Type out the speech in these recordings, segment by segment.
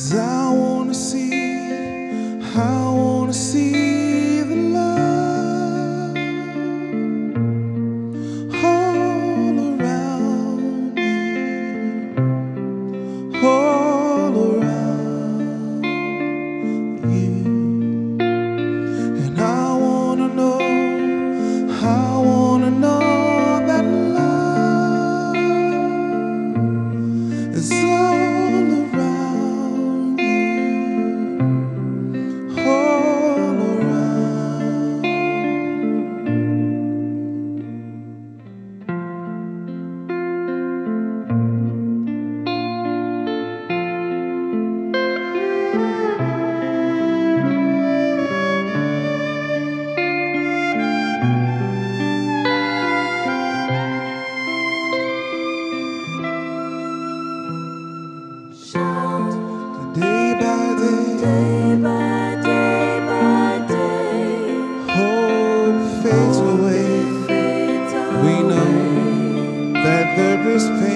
desire. this.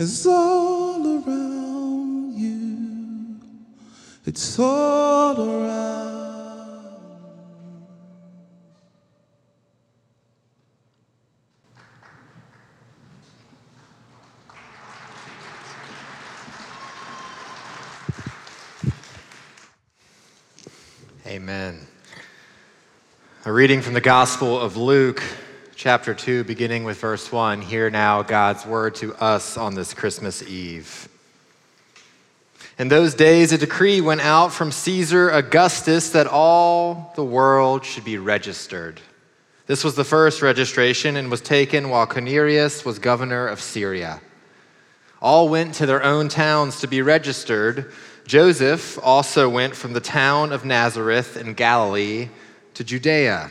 is all around you. It's all around. Amen. A reading from the Gospel of Luke chapter 2, beginning with verse 1. Hear now God's word to us on this Christmas Eve. In those days, a decree went out from Caesar Augustus that all the world should be registered. This was the first registration and was taken while Quirinius was governor of Syria. All went to their own towns to be registered. Joseph also went from the town of Nazareth in Galilee to Judea,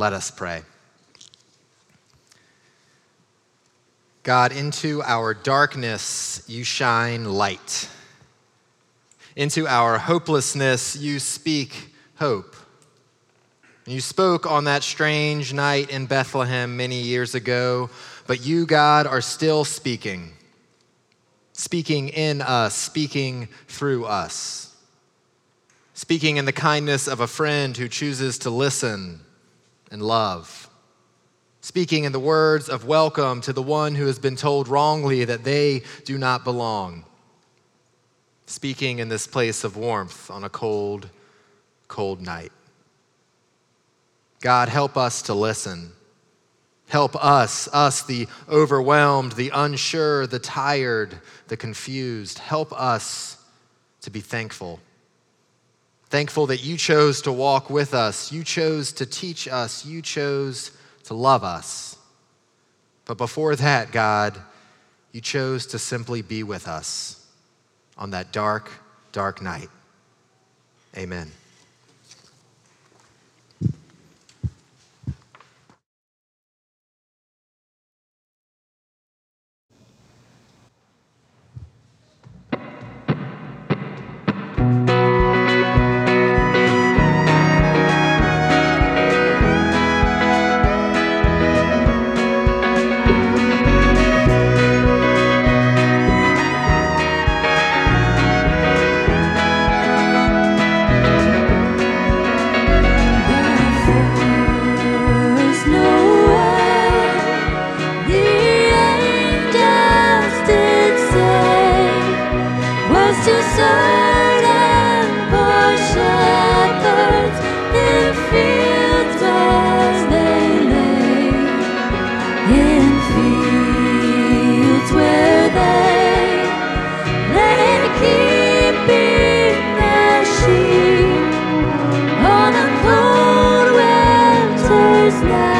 Let us pray. God, into our darkness you shine light. Into our hopelessness you speak hope. You spoke on that strange night in Bethlehem many years ago, but you, God, are still speaking. Speaking in us, speaking through us. Speaking in the kindness of a friend who chooses to listen and love speaking in the words of welcome to the one who has been told wrongly that they do not belong, speaking in this place of warmth on a cold, cold night. God, help us to listen. Help us, us, the overwhelmed, the unsure, the tired, the confused. Help us to be thankful. Thankful that you chose to walk with us, you chose to teach us, you chose to love us. But before that, God, you chose to simply be with us on that dark, dark night. Amen. Yeah.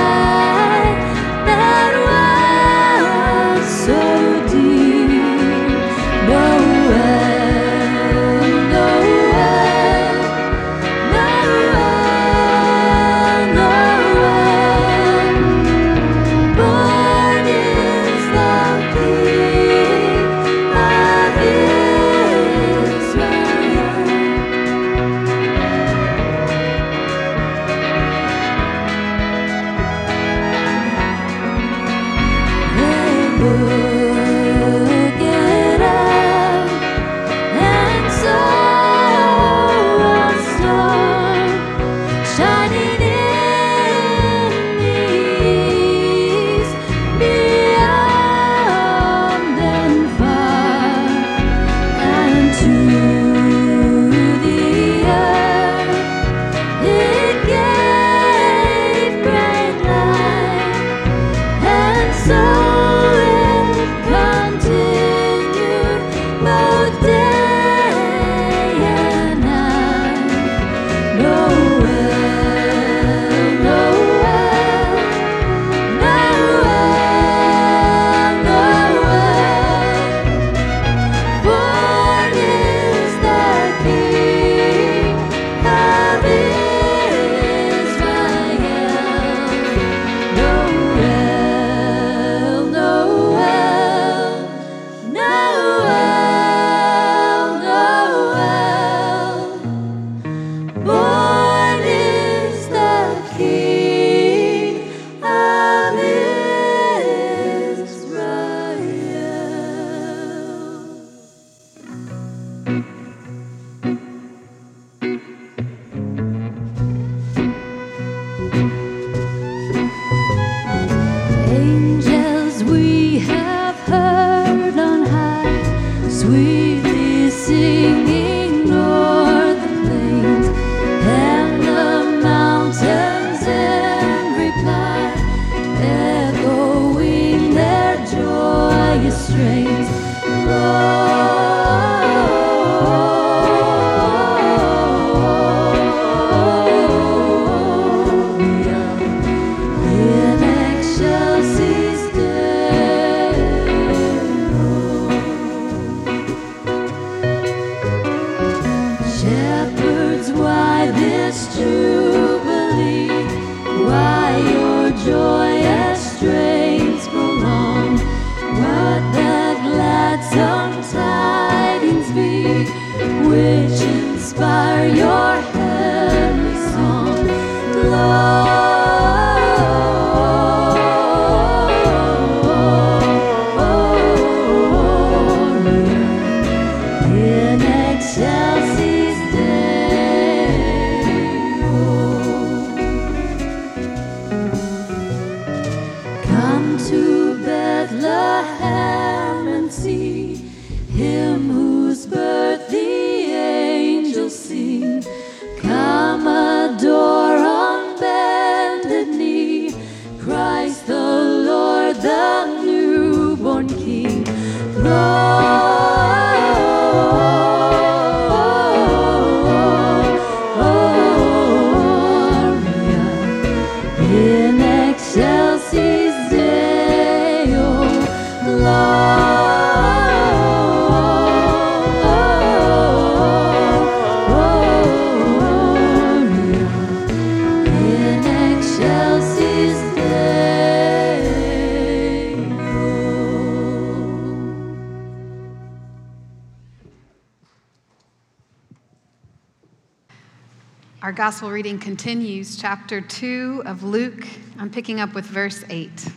Gospel reading continues, chapter 2 of Luke. I'm picking up with verse 8.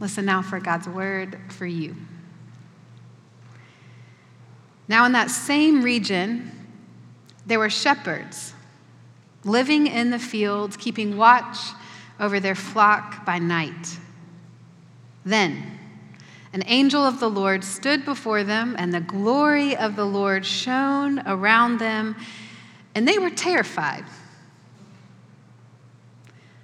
Listen now for God's word for you. Now, in that same region, there were shepherds living in the fields, keeping watch over their flock by night. Then, an angel of the Lord stood before them, and the glory of the Lord shone around them, and they were terrified.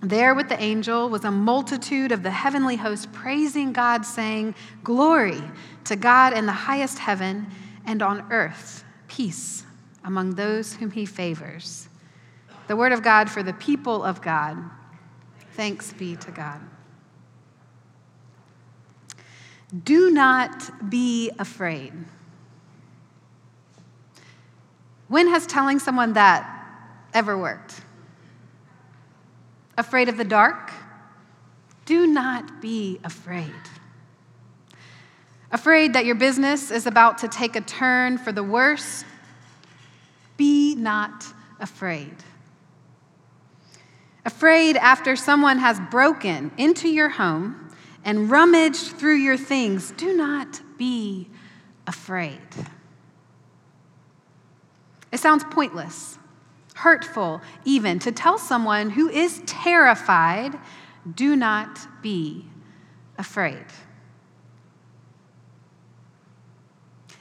there with the angel was a multitude of the heavenly host praising God, saying, Glory to God in the highest heaven, and on earth, peace among those whom he favors. The word of God for the people of God. Thanks be to God. Do not be afraid. When has telling someone that ever worked? Afraid of the dark? Do not be afraid. Afraid that your business is about to take a turn for the worse? Be not afraid. Afraid after someone has broken into your home and rummaged through your things? Do not be afraid. It sounds pointless hurtful even, to tell someone who is terrified, do not be afraid.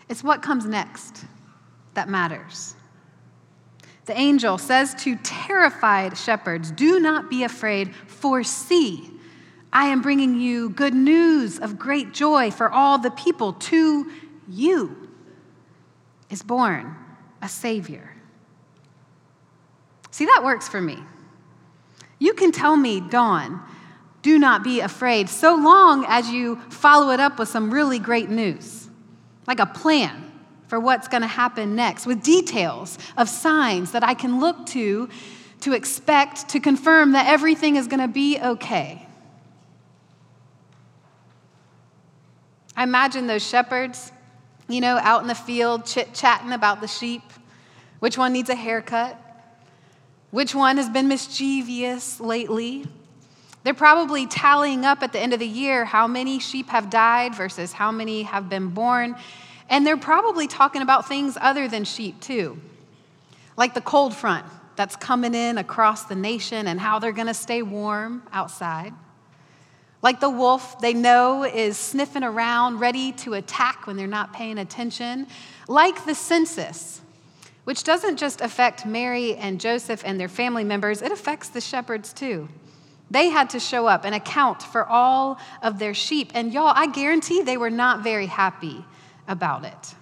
It's what comes next that matters. The angel says to terrified shepherds, Do not be afraid, for see, I am bringing you good news of great joy for all the people. To you is born a Savior See, that works for me. You can tell me, Dawn, do not be afraid, so long as you follow it up with some really great news, like a plan for what's going to happen next, with details of signs that I can look to to expect to confirm that everything is going to be okay. I imagine those shepherds, you know, out in the field chit chatting about the sheep, which one needs a haircut, which one has been mischievous lately? They're probably tallying up at the end of the year how many sheep have died versus how many have been born. And they're probably talking about things other than sheep, too, like the cold front that's coming in across the nation and how they're going to stay warm outside. Like the wolf they know is sniffing around, ready to attack when they're not paying attention. Like the census which doesn't just affect Mary and Joseph and their family members, it affects the shepherds too. They had to show up and account for all of their sheep. And y'all, I guarantee they were not very happy about it.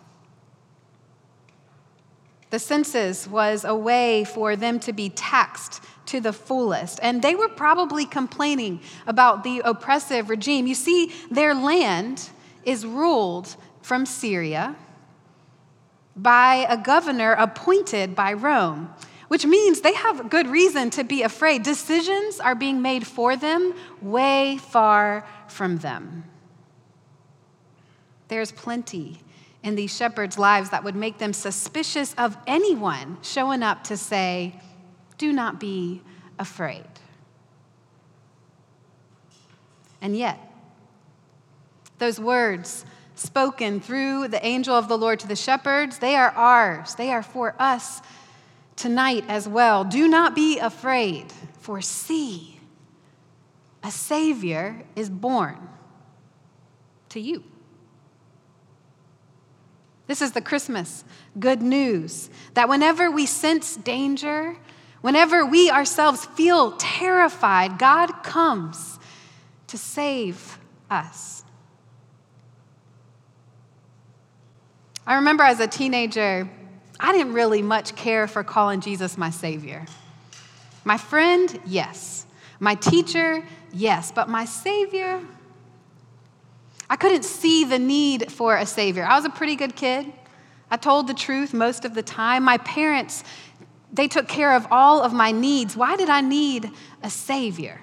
The census was a way for them to be taxed to the fullest. And they were probably complaining about the oppressive regime. You see, their land is ruled from Syria by a governor appointed by Rome, which means they have good reason to be afraid. Decisions are being made for them way far from them. There's plenty in these shepherds' lives that would make them suspicious of anyone showing up to say, Do not be afraid. And yet, those words spoken through the angel of the Lord to the shepherds, they are ours. They are for us tonight as well. Do not be afraid, for see, a Savior is born to you. This is the Christmas good news that whenever we sense danger, whenever we ourselves feel terrified, God comes to save us. I remember as a teenager, I didn't really much care for calling Jesus my Savior. My friend, yes. My teacher, yes. But my Savior, I couldn't see the need for a Savior. I was a pretty good kid. I told the truth most of the time. My parents, they took care of all of my needs. Why did I need a Savior?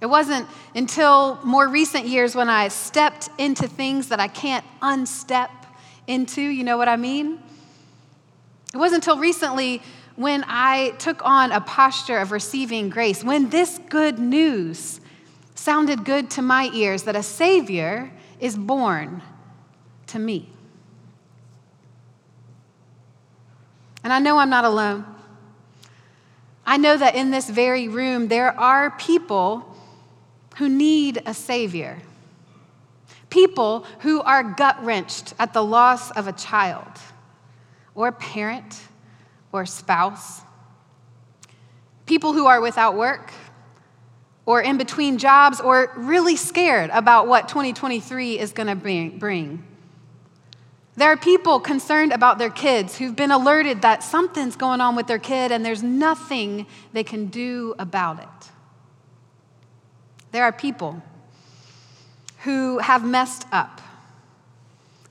It wasn't until more recent years when I stepped into things that I can't unstep into, you know what I mean? It wasn't until recently when I took on a posture of receiving grace, when this good news sounded good to my ears that a Savior is born to me. And I know I'm not alone. I know that in this very room there are people who need a Savior. People who are gut wrenched at the loss of a child, or parent, or spouse. People who are without work, or in between jobs, or really scared about what 2023 is going to bring. There are people concerned about their kids who've been alerted that something's going on with their kid and there's nothing they can do about it. There are people who have messed up,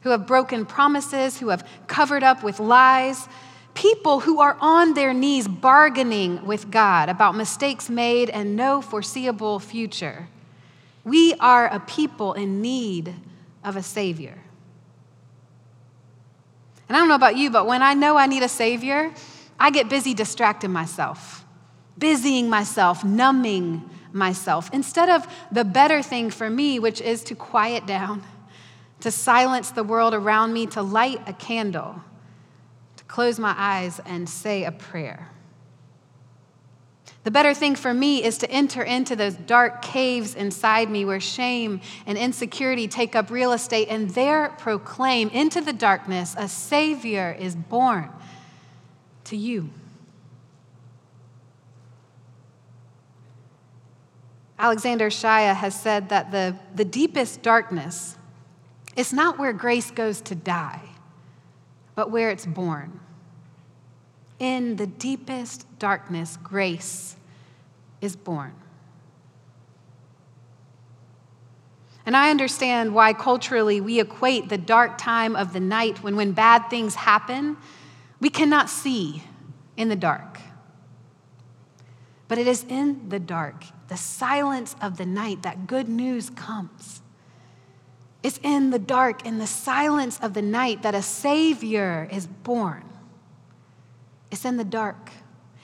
who have broken promises, who have covered up with lies, people who are on their knees bargaining with God about mistakes made and no foreseeable future. We are a people in need of a Savior. And I don't know about you, but when I know I need a Savior, I get busy distracting myself, busying myself, numbing myself, instead of the better thing for me, which is to quiet down, to silence the world around me, to light a candle, to close my eyes and say a prayer. The better thing for me is to enter into those dark caves inside me where shame and insecurity take up real estate and there proclaim into the darkness a Savior is born to you. Alexander Shaia has said that the, the deepest darkness is not where grace goes to die, but where it's born. In the deepest darkness, grace is born. And I understand why culturally we equate the dark time of the night when, when bad things happen, we cannot see in the dark. But it is in the dark, the silence of the night, that good news comes. It's in the dark, in the silence of the night, that a Savior is born. It's in the dark,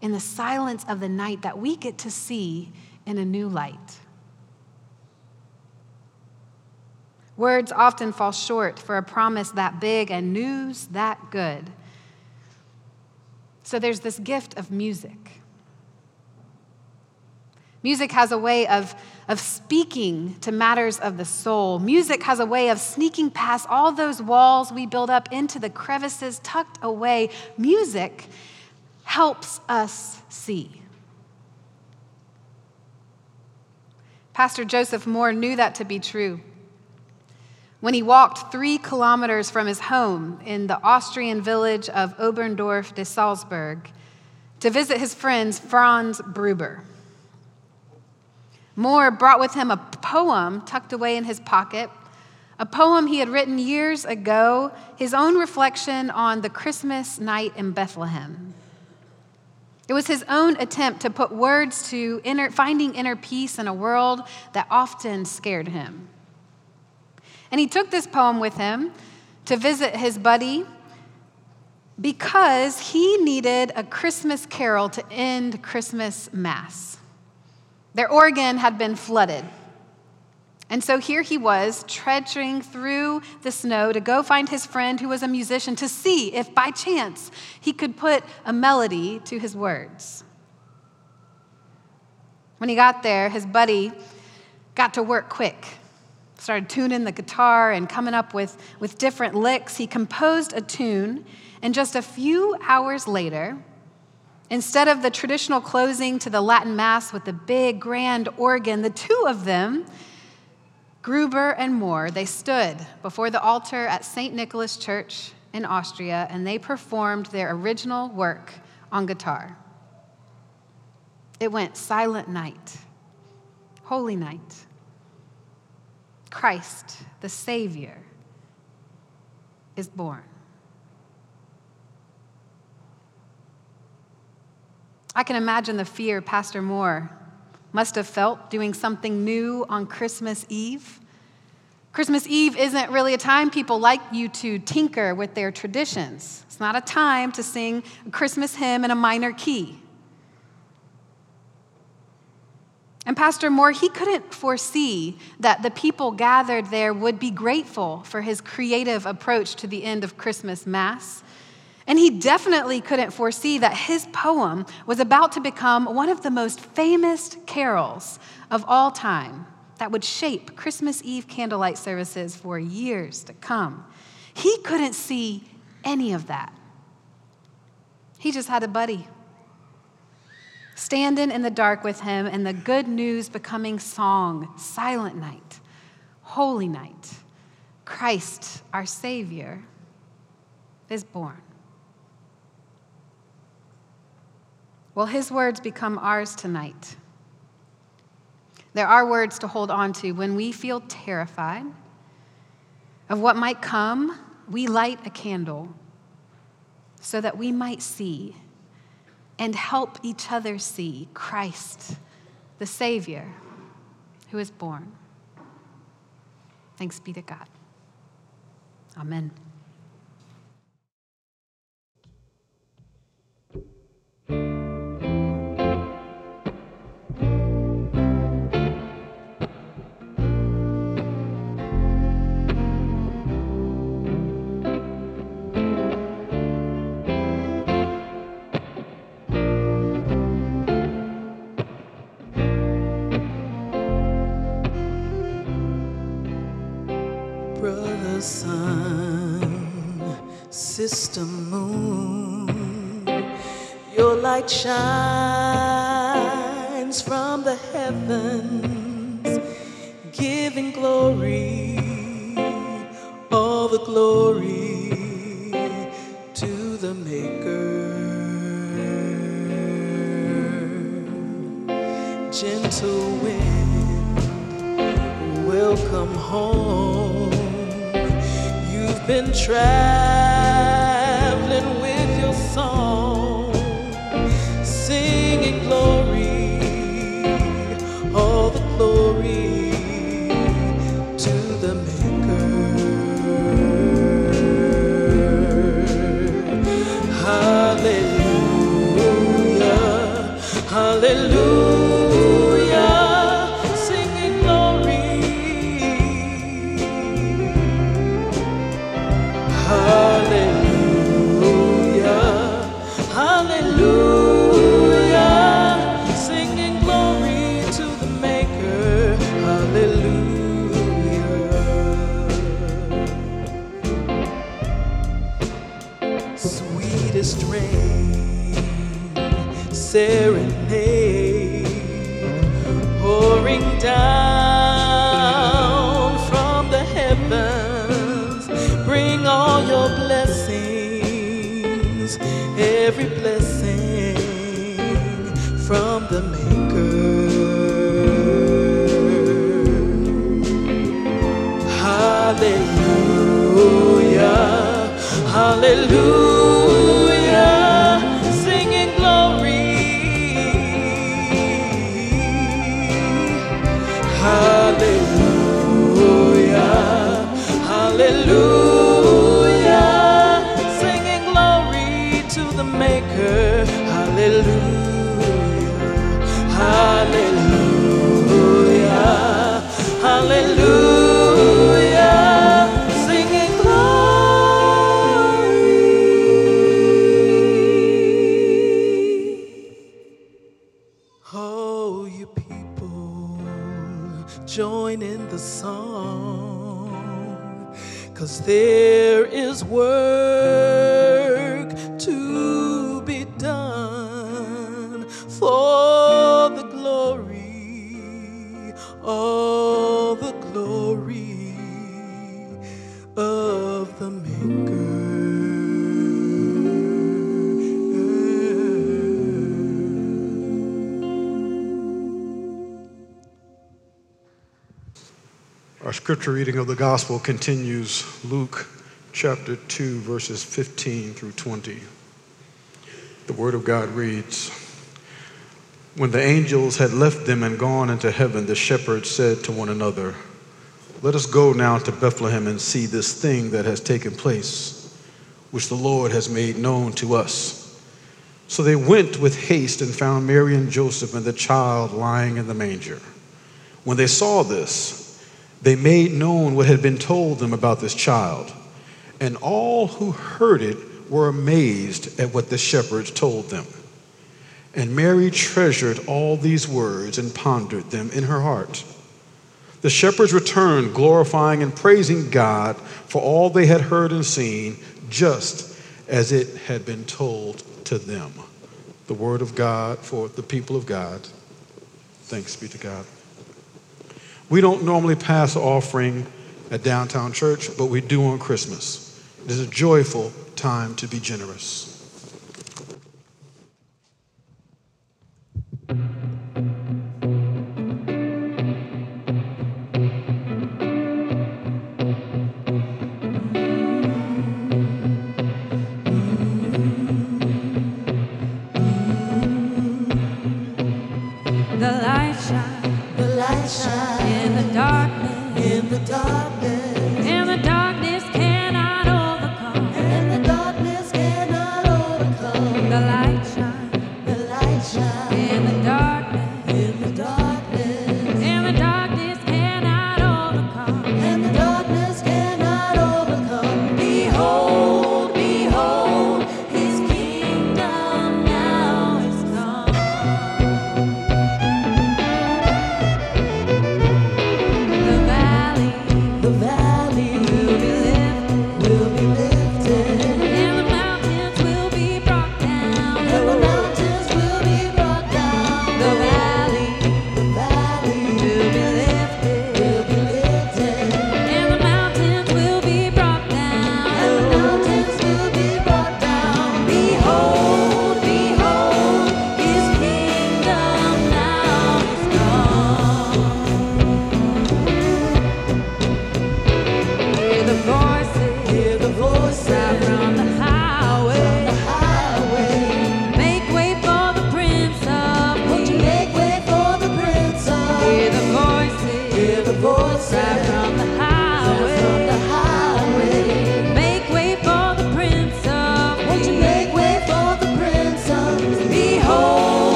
in the silence of the night, that we get to see in a new light. Words often fall short for a promise that big and news that good. So there's this gift of music. Music has a way of, of speaking to matters of the soul. Music has a way of sneaking past all those walls we build up into the crevices tucked away. Music helps us see. Pastor Joseph Mohr knew that to be true. when he walked three kilometers from his home in the Austrian village of Oberndorf de Salzburg to visit his friends Franz Gruber. Mohr brought with him a poem tucked away in his pocket, a poem he had written years ago, his own reflection on the Christmas night in Bethlehem. It was his own attempt to put words to inner, finding inner peace in a world that often scared him. And he took this poem with him to visit his buddy because he needed a Christmas carol to end Christmas Mass. Their organ had been flooded. And so here he was, trudging through the snow to go find his friend who was a musician to see if by chance he could put a melody to his words. When he got there, his buddy got to work quick. Started tuning the guitar and coming up with, with different licks. He composed a tune, and just a few hours later, instead of the traditional closing to the Latin Mass with the big grand organ, the two of them Gruber and Mohr, they stood before the altar at St. Nicholas Church in Austria and they performed their original work on guitar. It went Silent Night, Holy Night. Christ, the Savior, is born. I can imagine the fear Pastor Mohr must have felt doing something new on Christmas Eve. Christmas Eve isn't really a time people like you to tinker with their traditions. It's not a time to sing a Christmas hymn in a minor key. And Pastor Mohr, he couldn't foresee that the people gathered there would be grateful for his creative approach to the end of Christmas Mass. And he definitely couldn't foresee that his poem was about to become one of the most famous carols of all time that would shape Christmas Eve candlelight services for years to come. He couldn't see any of that. He just had a buddy standing in the dark with him and the good news becoming song, silent night, holy night. Christ, our Savior, is born. Well, his words become ours tonight. There are words to hold on to when we feel terrified of what might come. We light a candle so that we might see and help each other see Christ, the Savior, who is born. Thanks be to God. Amen. Light shines from the heavens, giving glory, all the glory to the Maker. Gentle wind, welcome home. You've been trapped Hallelujah. To the Maker. Hallelujah, hallelujah, hallelujah, scripture reading of the gospel continues Luke chapter 2, verses 15 through 20. The word of God reads When the angels had left them and gone into heaven, the shepherds said to one another, Let us go now to Bethlehem and see this thing that has taken place, which the Lord has made known to us. So they went with haste and found Mary and Joseph and the child lying in the manger. When they saw this, they made known what had been told them about this child, and all who heard it were amazed at what the shepherds told them. And Mary treasured all these words and pondered them in her heart. The shepherds returned, glorifying and praising God for all they had heard and seen, just as it had been told to them. The word of God for the people of God. Thanks be to God. We don't normally pass offering at downtown church, but we do on Christmas. It is a joyful time to be generous.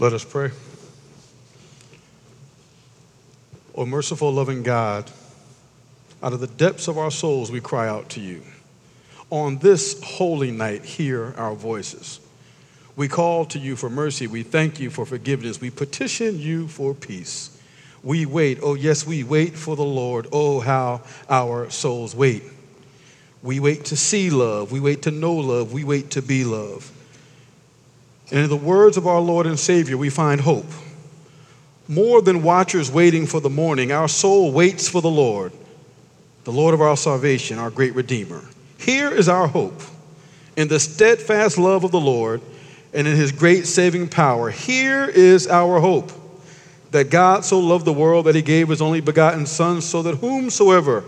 Let us pray. O merciful, loving God, out of the depths of our souls we cry out to you. On this holy night, hear our voices. We call to you for mercy. We thank you for forgiveness. We petition you for peace. We wait. Oh, yes, we wait for the Lord. Oh, how our souls wait. We wait to see love. We wait to know love. We wait to be love. And in the words of our Lord and Savior, we find hope. More than watchers waiting for the morning, our soul waits for the Lord, the Lord of our salvation, our great Redeemer. Here is our hope in the steadfast love of the Lord and in his great saving power. Here is our hope that God so loved the world that he gave his only begotten Son, so that whomsoever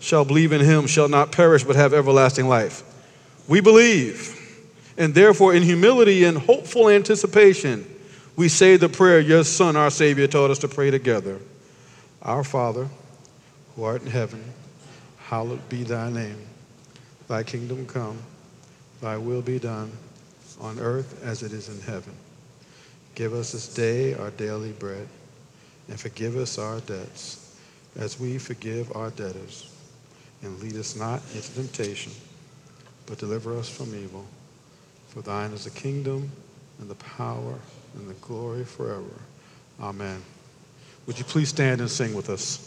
shall believe in him shall not perish but have everlasting life. We believe, and therefore, in humility and hopeful anticipation, we say the prayer your Son, our Savior, taught us to pray together. Our Father, who art in heaven, hallowed be thy name. Thy kingdom come, thy will be done, on earth as it is in heaven. Give us this day our daily bread, and forgive us our debts, as we forgive our debtors. And lead us not into temptation, but deliver us from evil. For thine is the kingdom, and the power, and the glory forever. Amen. Would you please stand and sing with us?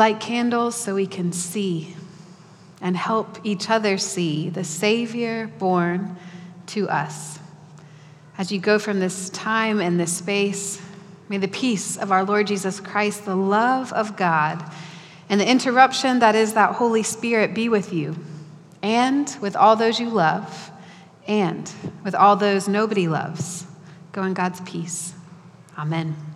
Light candles so we can see and help each other see the Savior born to us. As you go from this time and this space, may the peace of our Lord Jesus Christ, the love of God, and the interruption that is that Holy Spirit be with you and with all those you love and with all those nobody loves. Go in God's peace. Amen.